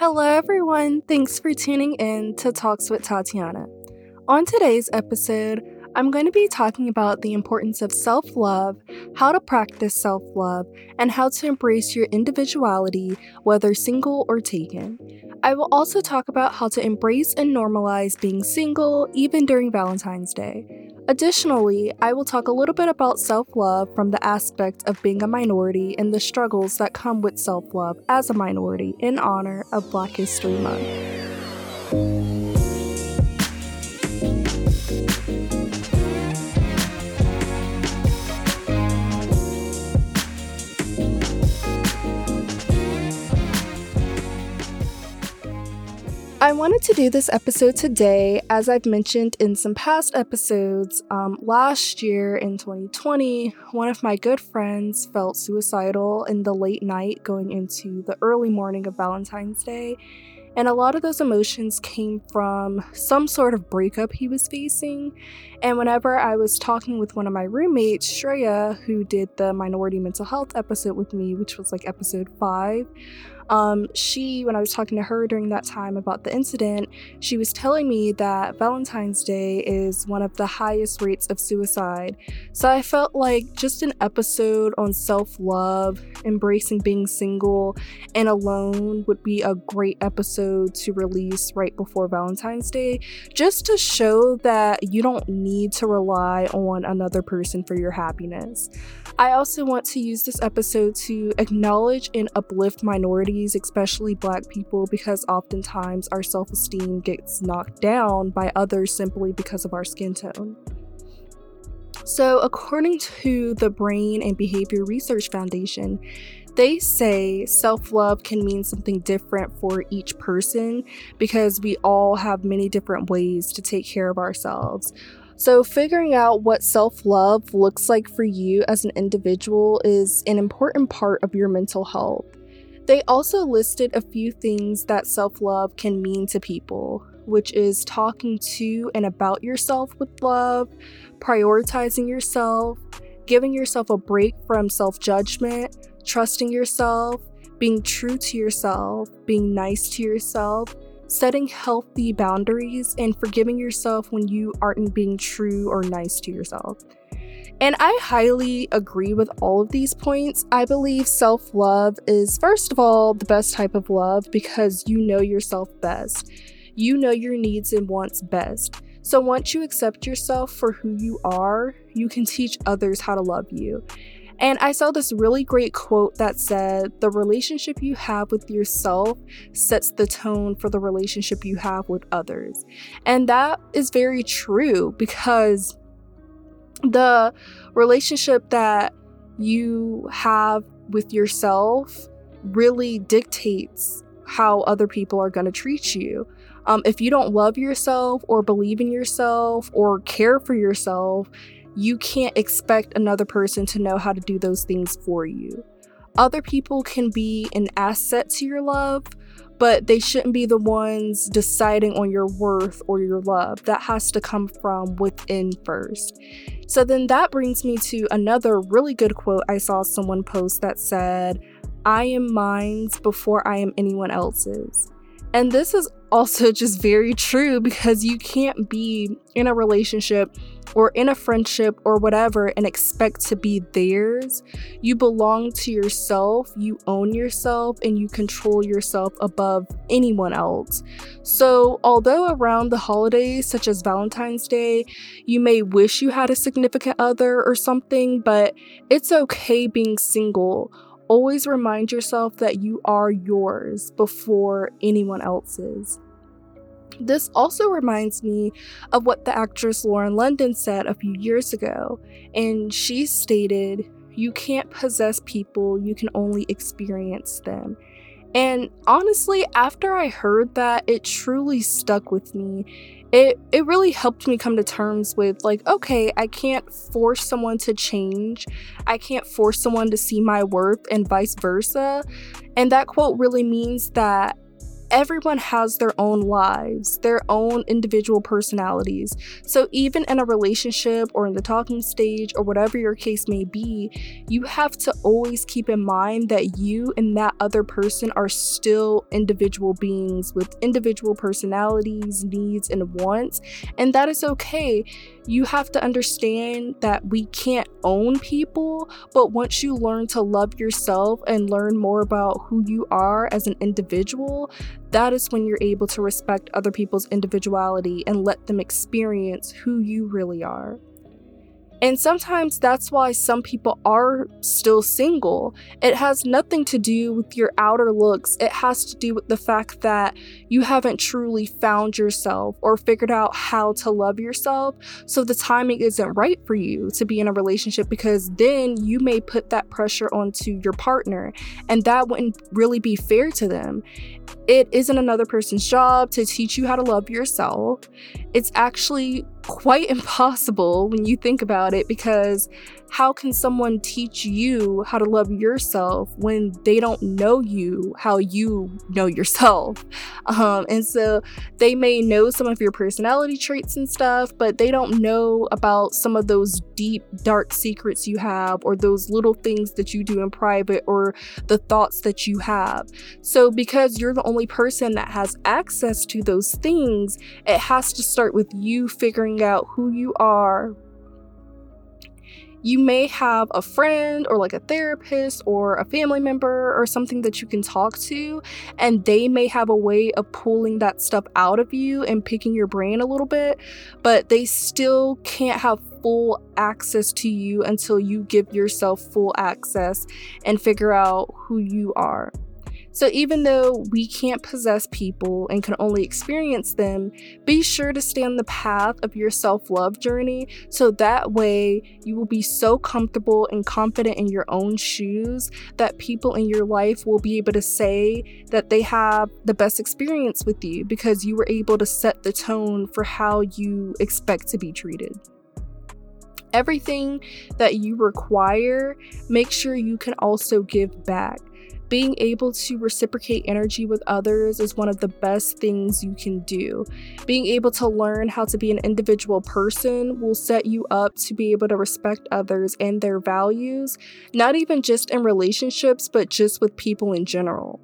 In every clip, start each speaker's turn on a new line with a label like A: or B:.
A: Hello, everyone. Thanks for tuning in to Talks with Tatiana. On today's episode, I'm going to be talking about the importance of self love, how to practice self love, and how to embrace your individuality, whether single or taken. I will also talk about how to embrace and normalize being single even during Valentine's Day. Additionally, I will talk a little bit about self love from the aspect of being a minority and the struggles that come with self love as a minority in honor of Black History Month. I wanted to do this episode today, as I've mentioned in some past episodes. Um, last year in 2020, one of my good friends felt suicidal in the late night going into the early morning of Valentine's Day. And a lot of those emotions came from some sort of breakup he was facing. And whenever I was talking with one of my roommates, Shreya, who did the minority mental health episode with me, which was like episode five, um, she, when I was talking to her during that time about the incident, she was telling me that Valentine's Day is one of the highest rates of suicide. So I felt like just an episode on self love, embracing being single and alone would be a great episode to release right before Valentine's Day, just to show that you don't need to rely on another person for your happiness. I also want to use this episode to acknowledge and uplift minorities, especially Black people, because oftentimes our self esteem gets knocked down by others simply because of our skin tone. So, according to the Brain and Behavior Research Foundation, they say self love can mean something different for each person because we all have many different ways to take care of ourselves. So, figuring out what self love looks like for you as an individual is an important part of your mental health. They also listed a few things that self love can mean to people, which is talking to and about yourself with love, prioritizing yourself, giving yourself a break from self judgment, trusting yourself, being true to yourself, being nice to yourself, setting healthy boundaries, and forgiving yourself when you aren't being true or nice to yourself. And I highly agree with all of these points. I believe self love is, first of all, the best type of love because you know yourself best. You know your needs and wants best. So once you accept yourself for who you are, you can teach others how to love you. And I saw this really great quote that said, The relationship you have with yourself sets the tone for the relationship you have with others. And that is very true because the relationship that you have with yourself really dictates how other people are going to treat you. Um, if you don't love yourself or believe in yourself or care for yourself, you can't expect another person to know how to do those things for you. Other people can be an asset to your love, but they shouldn't be the ones deciding on your worth or your love. That has to come from within first. So then that brings me to another really good quote I saw someone post that said, I am mine's before I am anyone else's. And this is also just very true because you can't be in a relationship or in a friendship or whatever and expect to be theirs. You belong to yourself, you own yourself, and you control yourself above anyone else. So, although around the holidays, such as Valentine's Day, you may wish you had a significant other or something, but it's okay being single always remind yourself that you are yours before anyone else's. This also reminds me of what the actress Lauren London said a few years ago, and she stated, You can't possess people, you can only experience them. And honestly, after I heard that, it truly stuck with me it it really helped me come to terms with like okay i can't force someone to change. I can't force someone to see my worth and vice versa. And that quote really means that everyone has their own lives, their own individual personalities. So, even in a relationship or in the talking stage or whatever your case may be, you have to always keep in mind that you and that other person are still individual beings with individual personalities, needs, and wants. And that is okay. You have to understand that we can't own people, but once you learn to love yourself and learn more about who you are as an individual, that is when you're able to respect other people's individuality and let them experience who you really are. And sometimes that's why some people are still single. It has nothing to do with your outer looks, it has to do with the fact that you haven't truly found yourself or figured out how to love yourself. So the timing isn't right for you to be in a relationship because then you may put that pressure onto your partner, and that wouldn't really be fair to them. It isn't another person's job to teach you how to love yourself. It's actually quite impossible when you think about it because how can someone teach you how to love yourself when they don't know you how you know yourself? Um, and so they may know some of your personality traits and stuff, but they don't know about some of those deep, dark secrets you have, or those little things that you do in private, or the thoughts that you have. So, because you're the only person that has access to those things, it has to start with you figuring out who you are you may have a friend or like a therapist or a family member or something that you can talk to, and they may have a way of pulling that stuff out of you and picking your brain a little bit, but they still can't have full access to you until you give yourself full access and figure out who you are. So, even though we can't possess people and can only experience them, be sure to stay on the path of your self love journey so that way you will be so comfortable and confident in your own shoes that people in your life will be able to say that they have the best experience with you because you were able to set the tone for how you expect to be treated everything that you require, make sure you can also give back. Being able to reciprocate energy with others is one of the best things you can do. Being able to learn how to be an individual person will set you up to be able to respect others and their values, not even just in relationships, but just with people in general.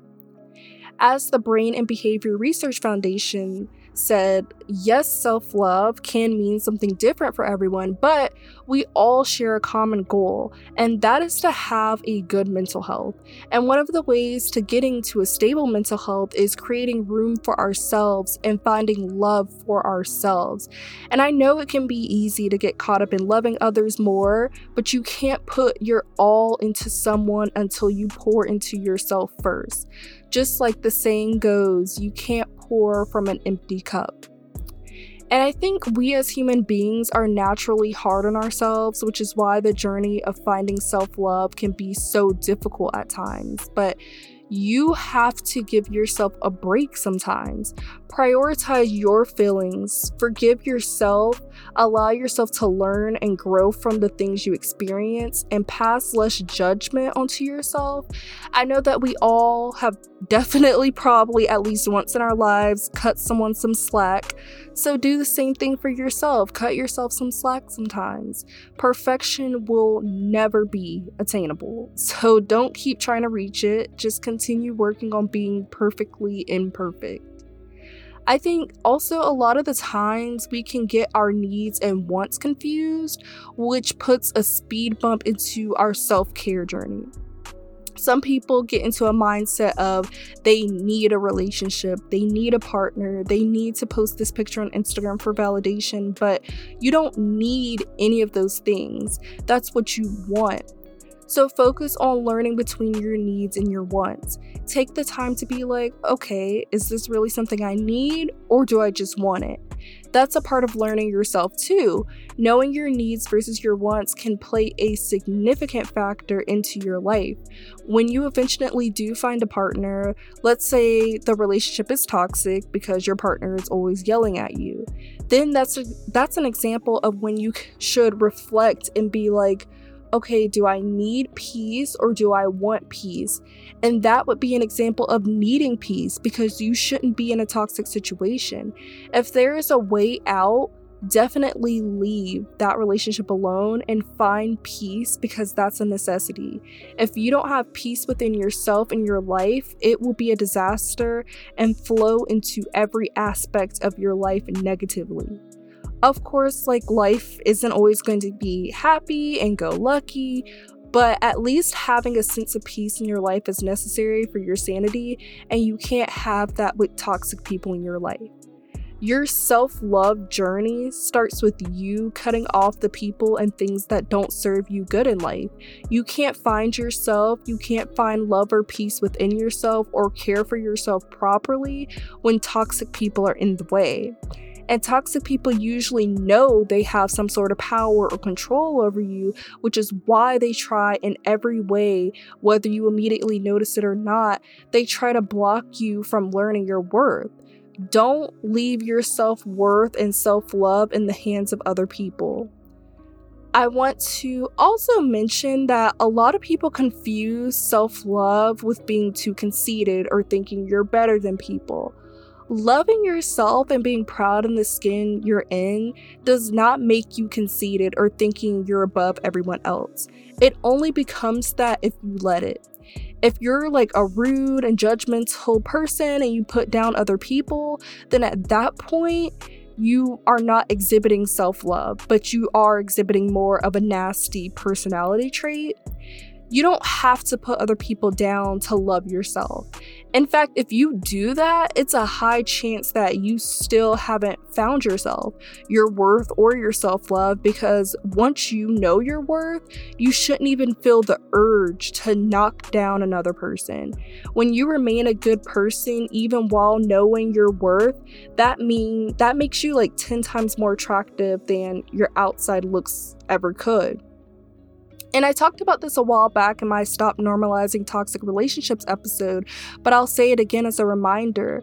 A: As the Brain and Behavior Research Foundation said, yes, self love can mean something different for everyone, but we all share a common goal, and that is to have a good mental health. And one of the ways to getting to a stable mental health is creating room for ourselves and finding love for ourselves. And I know it can be easy to get caught up in loving others more, but you can't put your all into someone until you pour into yourself first. Just like the saying goes, you can't pour from an empty cup. And I think we as human beings are naturally hard on ourselves, which is why the journey of finding self love can be so difficult at times. But you have to give yourself a break sometimes. Prioritize your feelings, forgive yourself, allow yourself to learn and grow from the things you experience, and pass less judgment onto yourself. I know that we all have definitely, probably at least once in our lives, cut someone some slack. So do the same thing for yourself. Cut yourself some slack sometimes. Perfection will never be attainable. So don't keep trying to reach it. Just continue working on being perfectly imperfect. I think also a lot of the times we can get our needs and wants confused, which puts a speed bump into our self care journey. Some people get into a mindset of they need a relationship, they need a partner, they need to post this picture on Instagram for validation, but you don't need any of those things. That's what you want. So focus on learning between your needs and your wants. Take the time to be like, okay, is this really something I need or do I just want it? That's a part of learning yourself too. Knowing your needs versus your wants can play a significant factor into your life. When you eventually do find a partner, let's say the relationship is toxic because your partner is always yelling at you, then that's a, that's an example of when you should reflect and be like, okay, do I need peace or do I want peace? And that would be an example of needing peace because you shouldn't be in a toxic situation. If there is a way out, definitely leave that relationship alone and find peace because that's a necessity. If you don't have peace within yourself and your life, it will be a disaster and flow into every aspect of your life negatively. Of course, like life isn't always going to be happy and go lucky, but at least having a sense of peace in your life is necessary for your sanity, and you can't have that with toxic people in your life. Your self love journey starts with you cutting off the people and things that don't serve you good in life. You can't find yourself, you can't find love or peace within yourself or care for yourself properly when toxic people are in the way. And toxic people usually know they have some sort of power or control over you, which is why they try in every way, whether you immediately notice it or not, they try to block you from learning your worth. Don't leave your self worth and self love in the hands of other people. I want to also mention that a lot of people confuse self love with being too conceited or thinking you're better than people. Loving yourself and being proud in the skin you're in does not make you conceited or thinking you're above everyone else. It only becomes that if you let it if you're like a rude and judgmental person and you put down other people, then at that point, you are not exhibiting self love, but you are exhibiting more of a nasty personality trait. You don't have to put other people down to love yourself. In fact, if you do that, it's a high chance that you still haven't found yourself, your worth, or your self love because once you know your worth, you shouldn't even feel the urge to knock down another person. When you remain a good person even while knowing your worth, that mean that makes you like 10 times more attractive than your outside looks ever could. And I talked about this a while back in my Stop Normalizing Toxic Relationships episode, but I'll say it again as a reminder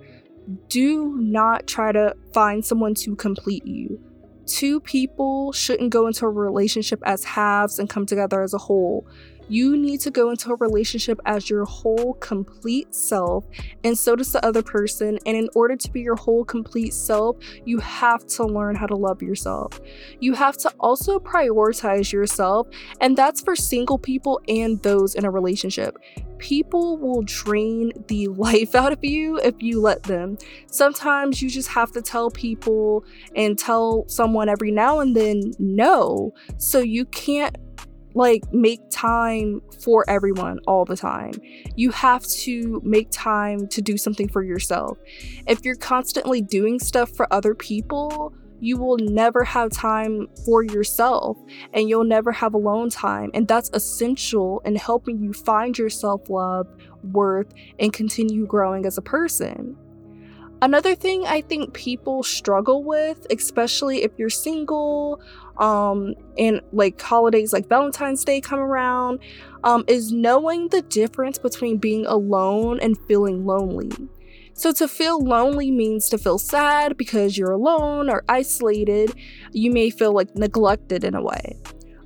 A: do not try to find someone to complete you. Two people shouldn't go into a relationship as halves and come together as a whole. You need to go into a relationship as your whole complete self, and so does the other person. And in order to be your whole complete self, you have to learn how to love yourself. You have to also prioritize yourself, and that's for single people and those in a relationship people will drain the life out of you if you let them. Sometimes you just have to tell people and tell someone every now and then no. So you can't like make time for everyone all the time. You have to make time to do something for yourself. If you're constantly doing stuff for other people, you will never have time for yourself and you'll never have alone time. And that's essential in helping you find your self love, worth, and continue growing as a person. Another thing I think people struggle with, especially if you're single, um, and like holidays like Valentine's Day come around, um, is knowing the difference between being alone and feeling lonely. So, to feel lonely means to feel sad because you're alone or isolated. You may feel like neglected in a way.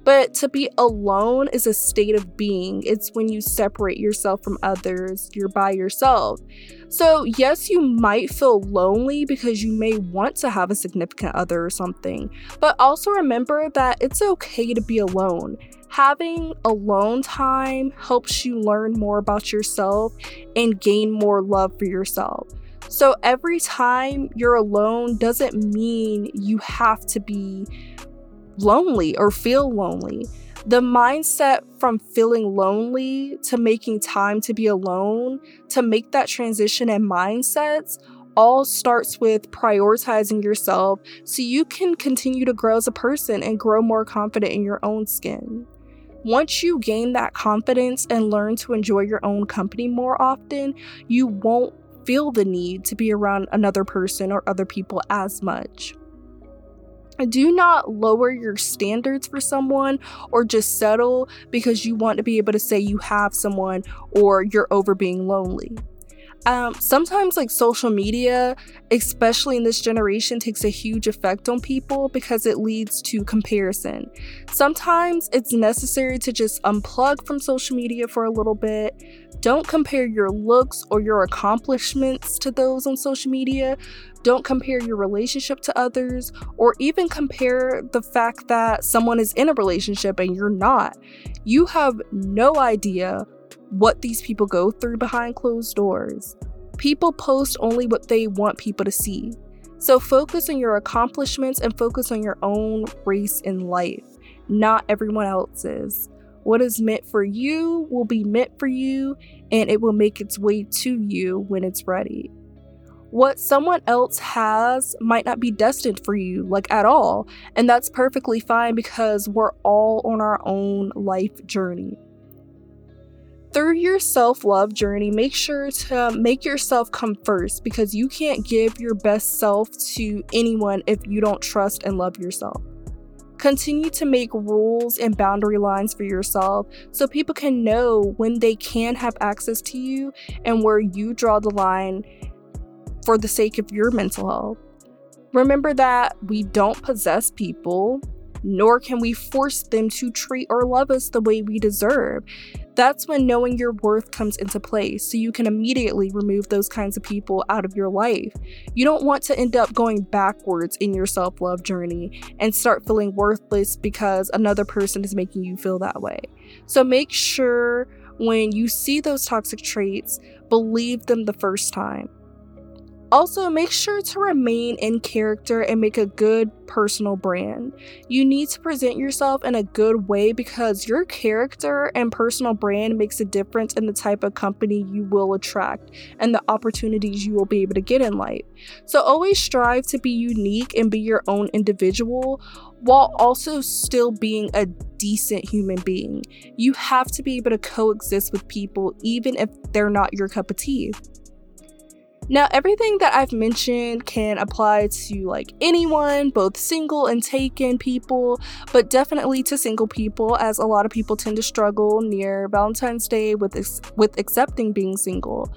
A: But to be alone is a state of being. It's when you separate yourself from others, you're by yourself. So, yes, you might feel lonely because you may want to have a significant other or something, but also remember that it's okay to be alone. Having alone time helps you learn more about yourself and gain more love for yourself. So, every time you're alone doesn't mean you have to be lonely or feel lonely. The mindset from feeling lonely to making time to be alone, to make that transition in mindsets, all starts with prioritizing yourself so you can continue to grow as a person and grow more confident in your own skin. Once you gain that confidence and learn to enjoy your own company more often, you won't feel the need to be around another person or other people as much. Do not lower your standards for someone or just settle because you want to be able to say you have someone or you're over being lonely. um, sometimes like social media especially in this generation takes a huge effect on people because it leads to comparison sometimes it's necessary to just unplug from social media for a little bit don't compare your looks or your accomplishments to those on social media don't compare your relationship to others or even compare the fact that someone is in a relationship and you're not you have no idea what these people go through behind closed doors. People post only what they want people to see. So focus on your accomplishments and focus on your own race in life, not everyone else's. What is meant for you will be meant for you, and it will make its way to you when it's ready. What someone else has might not be destined for you, like at all, and that's perfectly fine because we're all on our own life journey through your self love journey, make sure to make yourself come first because you can't give your best self to anyone if you don't trust and love yourself. Continue to make rules and boundary lines for yourself so people can know when they can have access to you and where you draw the line for the sake of your mental health. Remember that we don't possess people, nor can we force them to treat or love us the way we deserve. That's when knowing your worth comes into play, so you can immediately remove those kinds of people out of your life. You don't want to end up going backwards in your self love journey and start feeling worthless because another person is making you feel that way. So make sure when you see those toxic traits, believe them the first time. Also, make sure to remain in character and make a good personal brand. You need to present yourself in a good way because your character and personal brand makes a difference in the type of company you will attract and the opportunities you will be able to get in life. So, always strive to be unique and be your own individual while also still being a decent human being. You have to be able to coexist with people even if they're not your cup of tea. Now, everything that I've mentioned can apply to like anyone, both single and taken people, but definitely to single people, as a lot of people tend to struggle near Valentine's Day with ex- with accepting being single.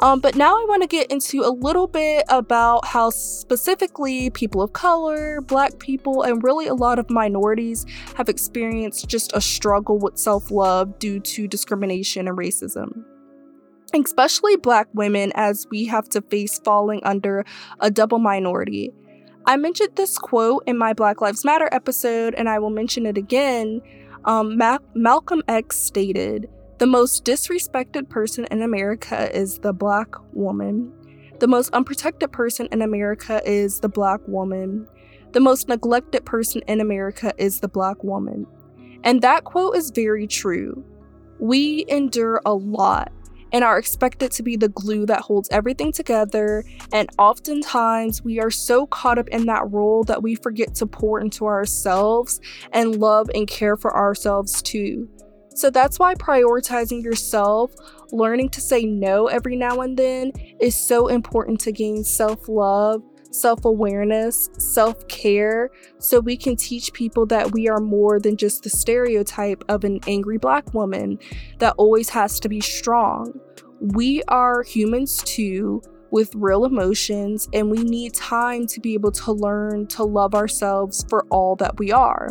A: Um, but now I want to get into a little bit about how specifically people of color, black people, and really a lot of minorities have experienced just a struggle with self love due to discrimination and racism especially black women, as we have to face falling under a double minority. I mentioned this quote in my Black Lives Matter episode, and I will mention it again. Um, Ma- Malcolm X stated, The most disrespected person in America is the black woman. The most unprotected person in America is the black woman. The most neglected person in America is the black woman. And that quote is very true. We endure a lot and are expected to be the glue that holds everything together. And oftentimes, we are so caught up in that role that we forget to pour into ourselves and love and care for ourselves too. So that's why prioritizing yourself, learning to say no every now and then, is so important to gain self love self awareness, self care, so we can teach people that we are more than just the stereotype of an angry black woman that always has to be strong. We are humans too, with real emotions, and we need time to be able to learn to love ourselves for all that we are.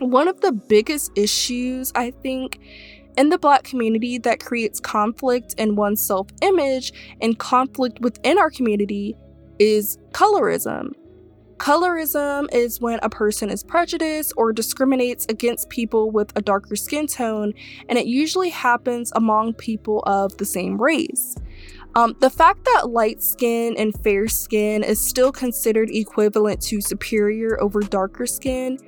A: One of the biggest issues, I think, in the Black community that creates conflict in one's self image and conflict within our community is colorism. Colorism is when a person is prejudiced or discriminates against people with a darker skin tone, and it usually happens among people of the same race. Um, the fact that light skin and fair skin is still considered equivalent to superior over darker skin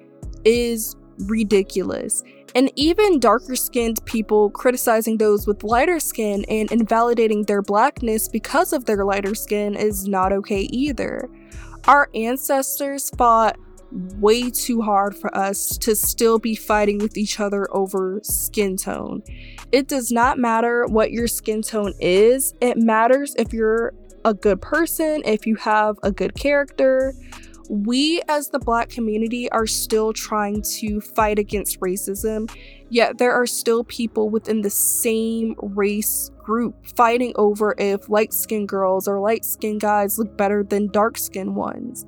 A: is ridiculous. And even darker skinned people criticizing those with lighter skin and invalidating their blackness because of their lighter skin is not okay either. Our ancestors fought way too hard for us to still be fighting with each other over skin tone. It does not matter what your skin tone is, it matters if you're a good person, if you have a good character, we as the black community are still trying to fight against racism, yet there are still people within the same race group fighting over if light skinned girls or light skinned guys look better than dark skinned ones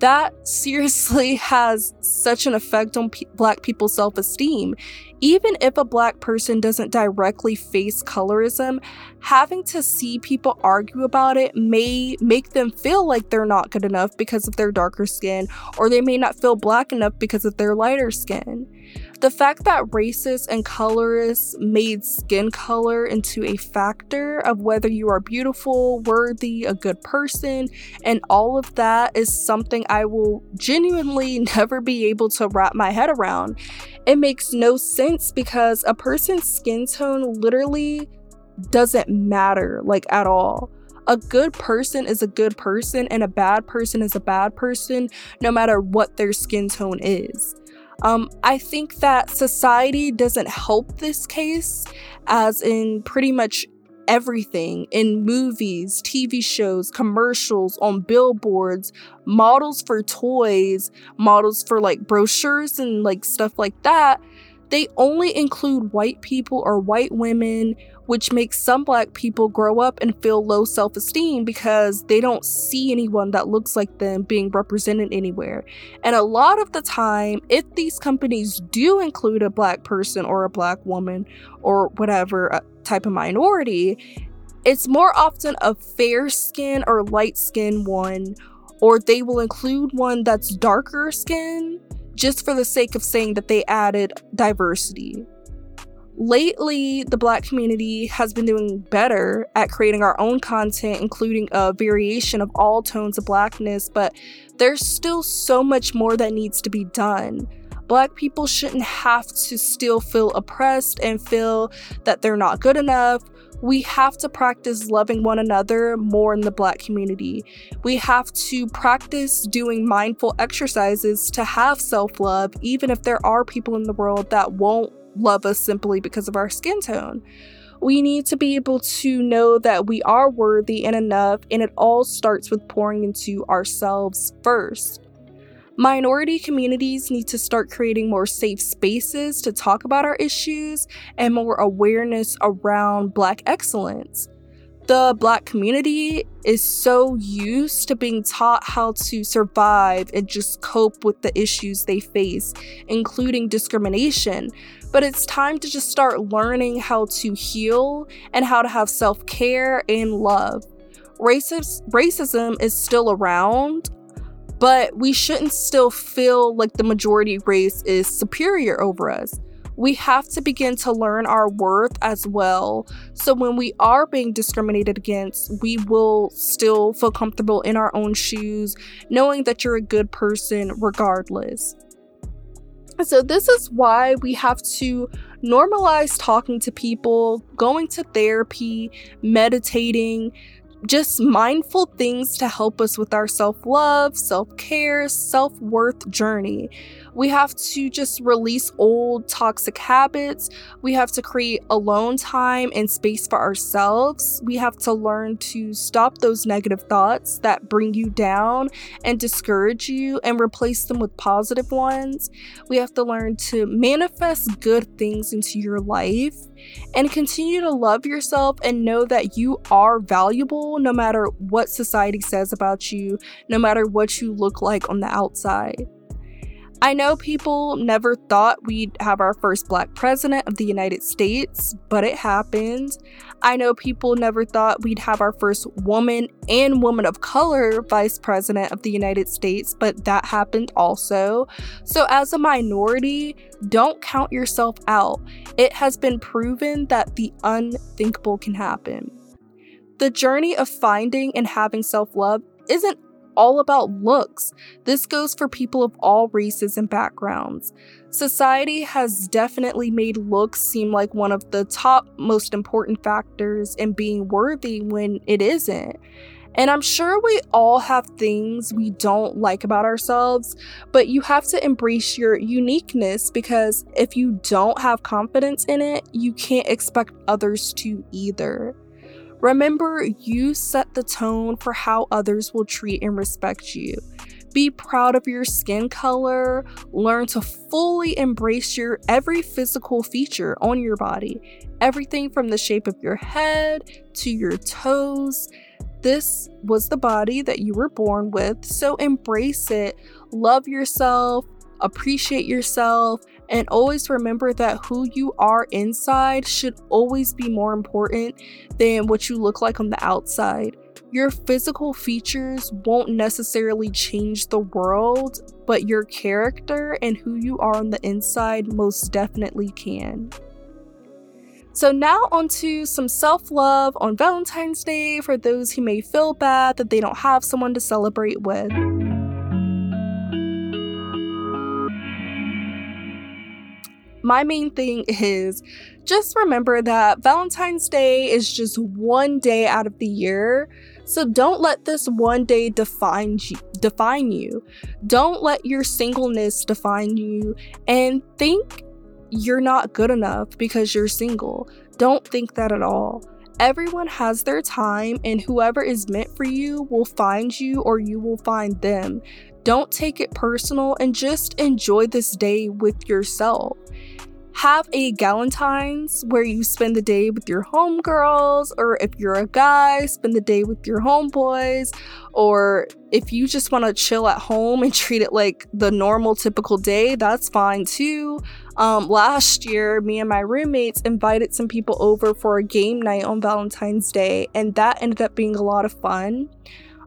A: that seriously has such an effect on pe- black people's self esteem. Even if a black person doesn't directly face colorism, having to see people argue about it may make them feel like they're not good enough because of their darker skin, or they may not feel black enough because of their lighter skin. The fact that racists and colorists made skin color into a factor of whether you are beautiful, worthy, a good person, and all of that is something I will genuinely never be able to wrap my head around. It makes no sense because a person's skin tone literally doesn't matter, like at all. A good person is a good person, and a bad person is a bad person, no matter what their skin tone is. Um, I think that society doesn't help this case, as in pretty much everything in movies, TV shows, commercials, on billboards, models for toys, models for like brochures and like stuff like that. They only include white people or white women which makes some black people grow up and feel low self esteem because they don't see anyone that looks like them being represented anywhere. And a lot of the time, if these companies do include a black person or a black woman or whatever uh, type of minority, it's more often a fair skin or light skin one, or they will include one that's darker skin just for the sake of saying that they added diversity. Lately, the black community has been doing better at creating our own content, including a variation of all tones of blackness, but there's still so much more that needs to be done. Black people shouldn't have to still feel oppressed and feel that they're not good enough. We have to practice loving one another more in the black community. We have to practice doing mindful exercises to have self love, even if there are people in the world that won't love us simply because of our skin tone. We need to be able to know that we are worthy and enough, and it all starts with pouring into ourselves first. Minority communities need to start creating more safe spaces to talk about our issues and more awareness around Black excellence the black community is so used to being taught how to survive and just cope with the issues they face, including discrimination. But it's time to just start learning how to heal and how to have self care and love. Racist, racism is still around, but we shouldn't still feel like the majority race is superior over us we have to begin to learn our worth as well. So when we are being discriminated against, we will still feel comfortable in our own shoes, knowing that you're a good person regardless. So, this is why we have to normalize talking to people, going to therapy, meditating, just mindful things to help us with our self love, self care, self worth journey. We have to just release old toxic habits. We have to create alone time and space for ourselves. We have to learn to stop those negative thoughts that bring you down and discourage you and replace them with positive ones. We have to learn to manifest good things into your life and continue to love yourself and know that you are valuable no matter what society says about you, no matter what you look like on the outside. I know people never thought we'd have our first black president of the United States, but it happened. I know people never thought we'd have our first woman and woman of color vice president of the United States, but that happened also. So, as a minority, don't count yourself out. It has been proven that the unthinkable can happen. The journey of finding and having self love isn't all about looks. This goes for people of all races and backgrounds. Society has definitely made looks seem like one of the top most important factors in being worthy when it isn't. And I'm sure we all have things we don't like about ourselves, but you have to embrace your uniqueness because if you don't have confidence in it, you can't expect others to either. Remember, you set the tone for how others will treat and respect you. Be proud of your skin color. Learn to fully embrace your every physical feature on your body. Everything from the shape of your head to your toes. This was the body that you were born with, so embrace it. Love yourself, appreciate yourself, and always remember that who you are inside should always be more important than what you look like on the outside. Your physical features won't necessarily change the world, but your character and who you are on the inside most definitely can. So, now onto some self love on Valentine's Day for those who may feel bad that they don't have someone to celebrate with. My main thing is just remember that Valentine's Day is just one day out of the year. So don't let this one day define you, define you. Don't let your singleness define you and think you're not good enough because you're single. Don't think that at all. Everyone has their time, and whoever is meant for you will find you or you will find them. Don't take it personal and just enjoy this day with yourself have a Galentine's where you spend the day with your homegirls, or if you're a guy, spend the day with your homeboys, or if you just want to chill at home and treat it like the normal typical day, that's fine too. Um, last year, me and my roommates invited some people over for a game night on Valentine's Day, and that ended up being a lot of fun.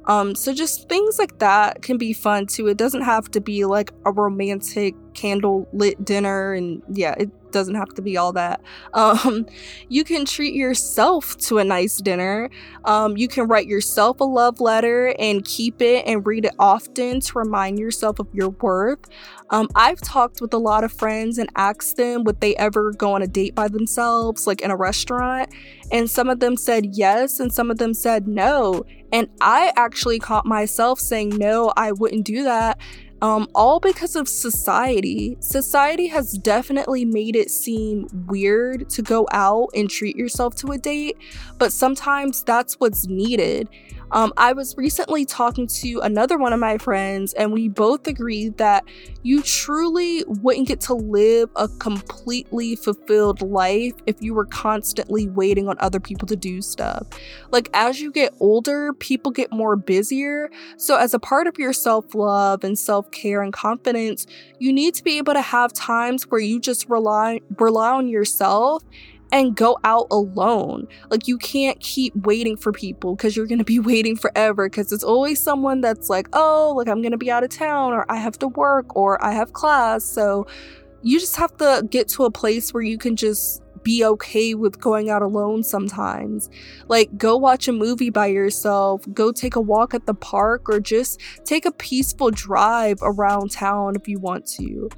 A: Um, so just things like that can be fun too. It doesn't have to be like a romantic candle lit dinner and yeah, it doesn't have to be all that. Um, you can treat yourself to a nice dinner. Um, you can write yourself a love letter and keep it and read it often to remind yourself of your worth. Um, I've talked with a lot of friends and asked them would they ever go on a date by themselves, like in a restaurant. And some of them said yes, and some of them said no. And I actually caught myself saying, no, I wouldn't do that um, all because of society. Society has definitely made it seem weird to go out and treat yourself to a date, but sometimes that's what's needed. Um, I was recently talking to another one of my friends, and we both agreed that you truly wouldn't get to live a completely fulfilled life if you were constantly waiting on other people to do stuff. Like, as you get older, people get more busier. So, as a part of your self love and self care and confidence, you need to be able to have times where you just rely, rely on yourself and go out alone. Like you can't keep waiting for people because you're going to be waiting forever because it's always someone that's like, "Oh, like I'm going to be out of town or I have to work or I have class." So you just have to get to a place where you can just be okay with going out alone sometimes. Like, go watch a movie by yourself, go take a walk at the park, or just take a peaceful drive around town if you want to.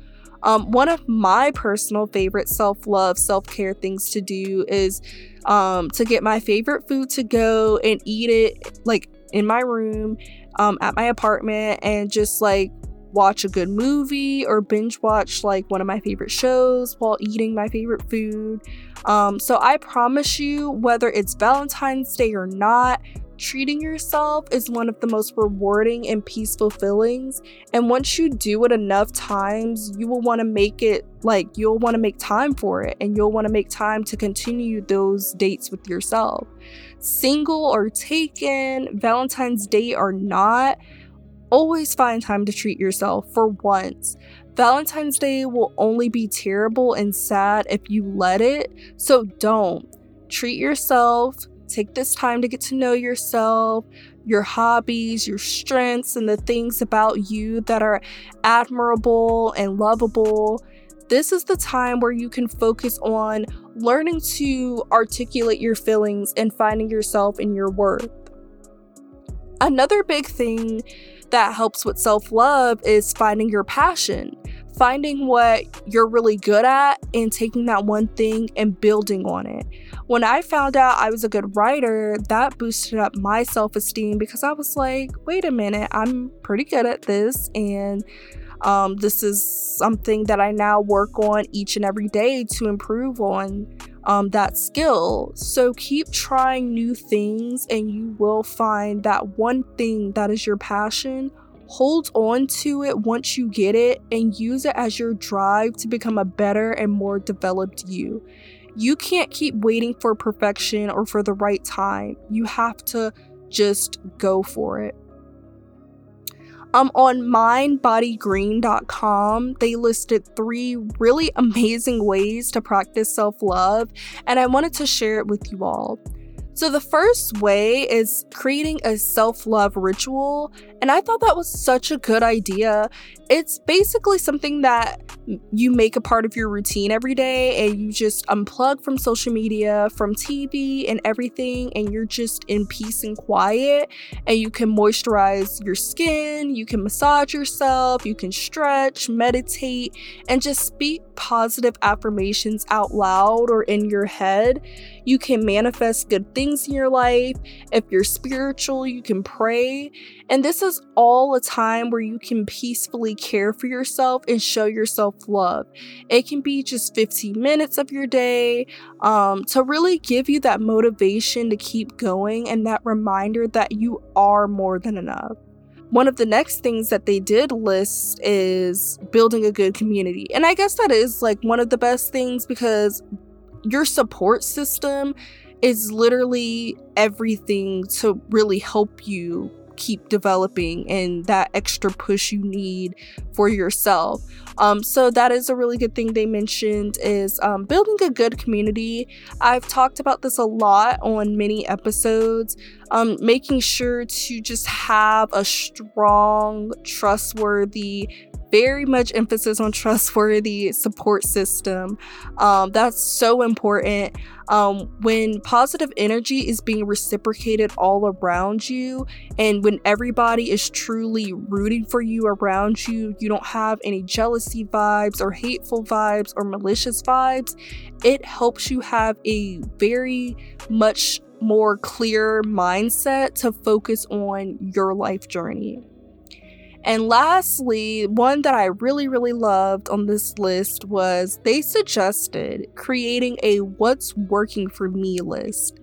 A: Um, one of my personal favorite self love, self care things to do is um, to get my favorite food to go and eat it like in my room um, at my apartment and just like watch a good movie or binge watch like one of my favorite shows while eating my favorite food. Um, so I promise you, whether it's Valentine's Day or not, treating yourself is one of the most rewarding and peaceful feelings. And once you do it enough times, you will want to make it like you'll want to make time for it and you'll want to make time to continue those dates with yourself. Single or taken, Valentine's Day or not, always find time to treat yourself for once. Valentine's Day will only be terrible and sad if you let it, so don't. Treat yourself, Take this time to get to know yourself, your hobbies, your strengths, and the things about you that are admirable and lovable. This is the time where you can focus on learning to articulate your feelings and finding yourself in your worth. Another big thing that helps with self love is finding your passion, finding what you're really good at and taking that one thing and building on it. When I found out I was a good writer, that boosted up my self esteem because I was like, wait a minute, I'm pretty good at this. And um, this is something that I now work on each and every day to improve on um, that skill. So keep trying new things, and you will find that one thing that is your passion hold on to it once you get it and use it as your drive to become a better and more developed you. You can't keep waiting for perfection or for the right time. You have to just go for it. Um, on mindbodygreen.com, they listed three really amazing ways to practice self love, and I wanted to share it with you all. So, the first way is creating a self love ritual, and I thought that was such a good idea. It's basically something that you make a part of your routine every day, and you just unplug from social media, from TV, and everything, and you're just in peace and quiet. And you can moisturize your skin, you can massage yourself, you can stretch, meditate, and just speak positive affirmations out loud or in your head. You can manifest good things in your life. If you're spiritual, you can pray. And this is all a time where you can peacefully care for yourself and show yourself love. It can be just 15 minutes of your day um, to really give you that motivation to keep going and that reminder that you are more than enough. One of the next things that they did list is building a good community. And I guess that is like one of the best things because your support system is literally everything to really help you keep developing and that extra push you need for yourself. Um, so that is a really good thing they mentioned is um, building a good community. I've talked about this a lot on many episodes. Um, making sure to just have a strong, trustworthy very much emphasis on trustworthy support system. Um, that's so important. Um, when positive energy is being reciprocated all around you, and when everybody is truly rooting for you around you, you don't have any jealousy vibes or hateful vibes or malicious vibes, it helps you have a very much more clear mindset to focus on your life journey. And lastly, one that I really, really loved on this list was they suggested creating a what's working for me list.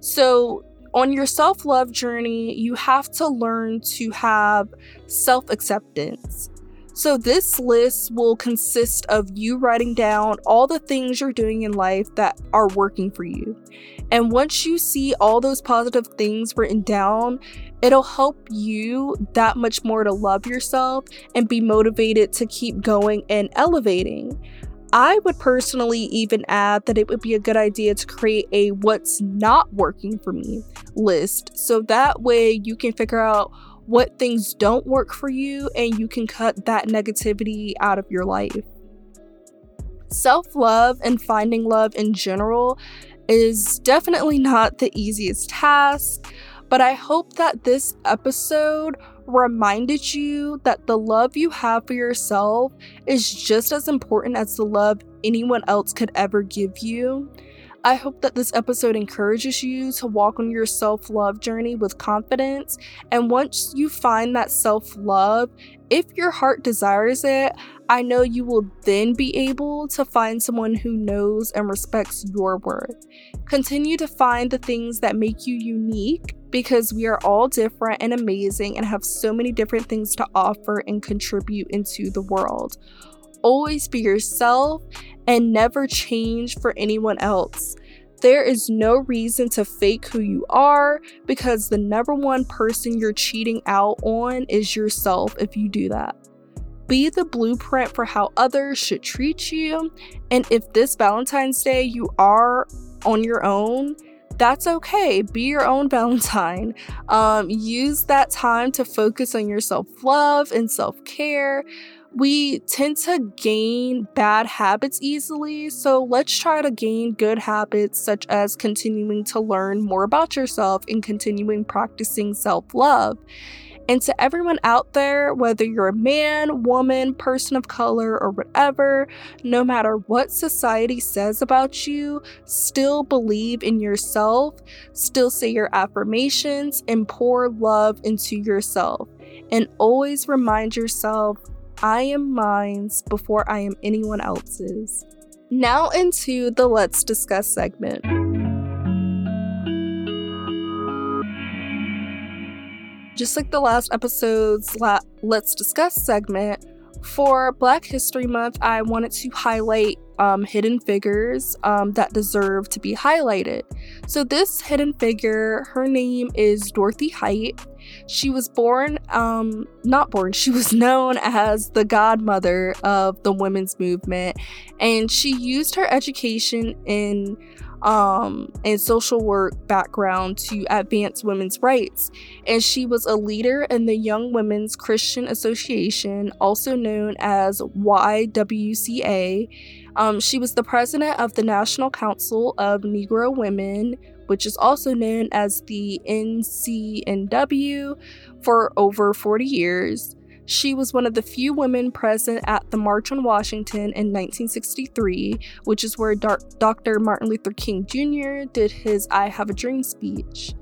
A: So, on your self love journey, you have to learn to have self acceptance. So, this list will consist of you writing down all the things you're doing in life that are working for you. And once you see all those positive things written down, it'll help you that much more to love yourself and be motivated to keep going and elevating. I would personally even add that it would be a good idea to create a what's not working for me list so that way you can figure out what things don't work for you and you can cut that negativity out of your life. Self love and finding love in general is definitely not the easiest task, but I hope that this episode reminded you that the love you have for yourself is just as important as the love anyone else could ever give you. I hope that this episode encourages you to walk on your self love journey with confidence. And once you find that self love, if your heart desires it, I know you will then be able to find someone who knows and respects your worth. Continue to find the things that make you unique because we are all different and amazing and have so many different things to offer and contribute into the world. Always be yourself and never change for anyone else. There is no reason to fake who you are because the number one person you're cheating out on is yourself if you do that. Be the blueprint for how others should treat you. And if this Valentine's Day you are on your own, that's okay. Be your own Valentine. Um, use that time to focus on your self love and self care we tend to gain bad habits easily, so let's try to gain good habits such as continuing to learn more about yourself and continuing practicing self love. And to everyone out there, whether you're a man, woman, person of color, or whatever, no matter what society says about you, still believe in yourself, still say your affirmations, and pour love into yourself. And always remind yourself I am mine's before I am anyone else's. Now into the Let's Discuss segment. Just like the last episodes, la- Let's Discuss segment, for Black History Month, I wanted to highlight um, hidden figures um, that deserve to be highlighted. So, this hidden figure, her name is Dorothy Height. She was born, um, not born, she was known as the godmother of the women's movement, and she used her education in um, and social work background to advance women's rights. And she was a leader in the Young Women's Christian Association, also known as YWCA. Um, she was the president of the National Council of Negro Women, which is also known as the NCNW, for over 40 years. She was one of the few women present at the March on Washington in 1963, which is where Dr. Martin Luther King Jr. did his I Have a Dream speech.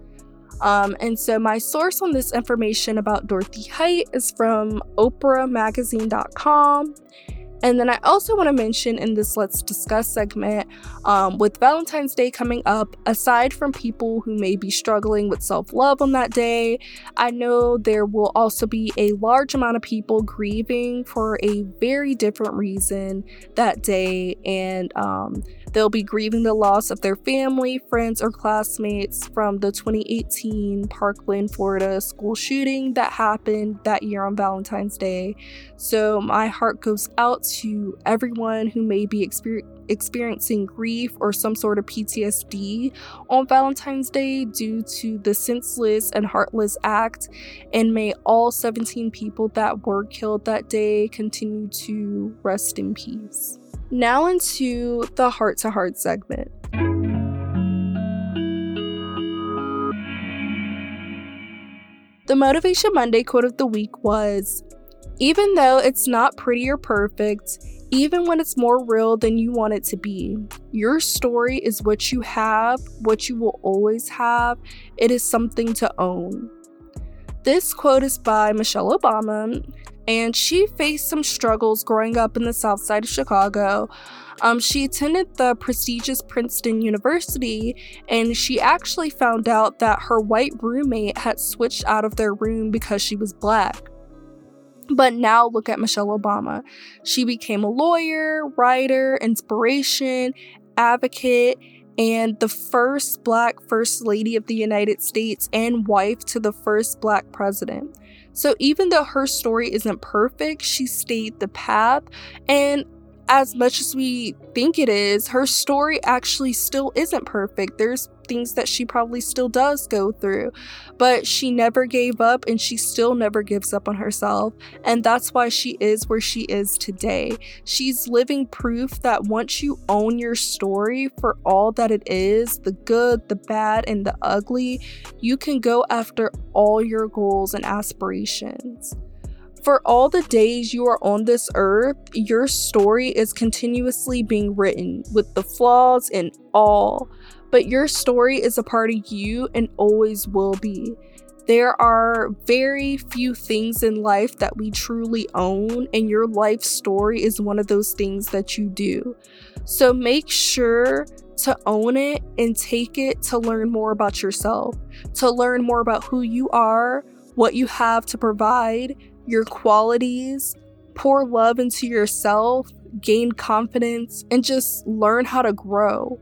A: Um, and so, my source on this information about Dorothy Height is from OprahMagazine.com. And then I also want to mention in this Let's Discuss segment um, with Valentine's Day coming up, aside from people who may be struggling with self love on that day, I know there will also be a large amount of people grieving for a very different reason that day. And um, They'll be grieving the loss of their family, friends, or classmates from the 2018 Parkland, Florida school shooting that happened that year on Valentine's Day. So, my heart goes out to everyone who may be exper- experiencing grief or some sort of PTSD on Valentine's Day due to the senseless and heartless act. And may all 17 people that were killed that day continue to rest in peace. Now into the heart to heart segment. The Motivation Monday quote of the week was Even though it's not pretty or perfect, even when it's more real than you want it to be, your story is what you have, what you will always have. It is something to own. This quote is by Michelle Obama, and she faced some struggles growing up in the south side of Chicago. Um, she attended the prestigious Princeton University, and she actually found out that her white roommate had switched out of their room because she was black. But now look at Michelle Obama. She became a lawyer, writer, inspiration, advocate, and the first black first lady of the United States and wife to the first black president. So even though her story isn't perfect, she stayed the path. And as much as we think it is, her story actually still isn't perfect. There's things that she probably still does go through, but she never gave up and she still never gives up on herself. And that's why she is where she is today. She's living proof that once you own your story for all that it is the good, the bad, and the ugly you can go after all your goals and aspirations. For all the days you are on this earth, your story is continuously being written with the flaws and all, but your story is a part of you and always will be. There are very few things in life that we truly own, and your life story is one of those things that you do. So make sure to own it and take it to learn more about yourself, to learn more about who you are, what you have to provide, your qualities, pour love into yourself, gain confidence, and just learn how to grow.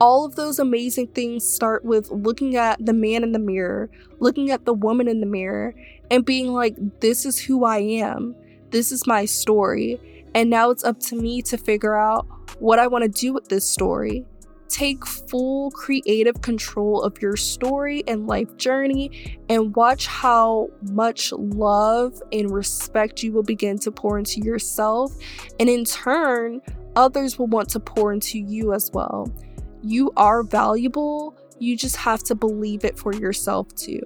A: All of those amazing things start with looking at the man in the mirror, looking at the woman in the mirror, and being like, this is who I am. This is my story. And now it's up to me to figure out what I want to do with this story take full creative control of your story and life journey and watch how much love and respect you will begin to pour into yourself. And in turn, others will want to pour into you as well. You are valuable, you just have to believe it for yourself too.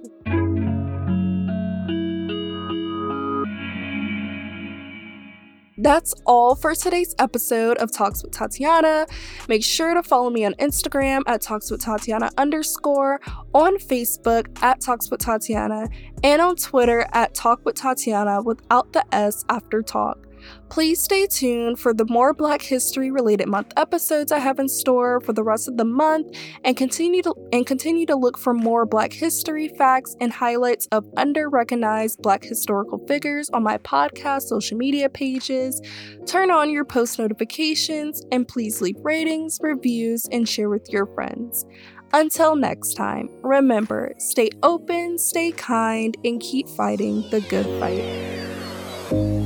A: That's all for today's episode of Talks with Tatiana. Make sure to follow me on Instagram at Talks with Tatiana underscore, on Facebook at Talks with Tatiana, and on Twitter at Talk with Tatiana without the S after talk. Please stay tuned for the more Black History related month episodes I have in store for the rest of the month and continue to and continue to look for more Black history facts and highlights of under-recognized Black historical figures on my podcast social media pages. Turn on your post notifications and please leave ratings, reviews, and share with your friends. Until next time, remember stay open, stay kind, and keep fighting the good fight.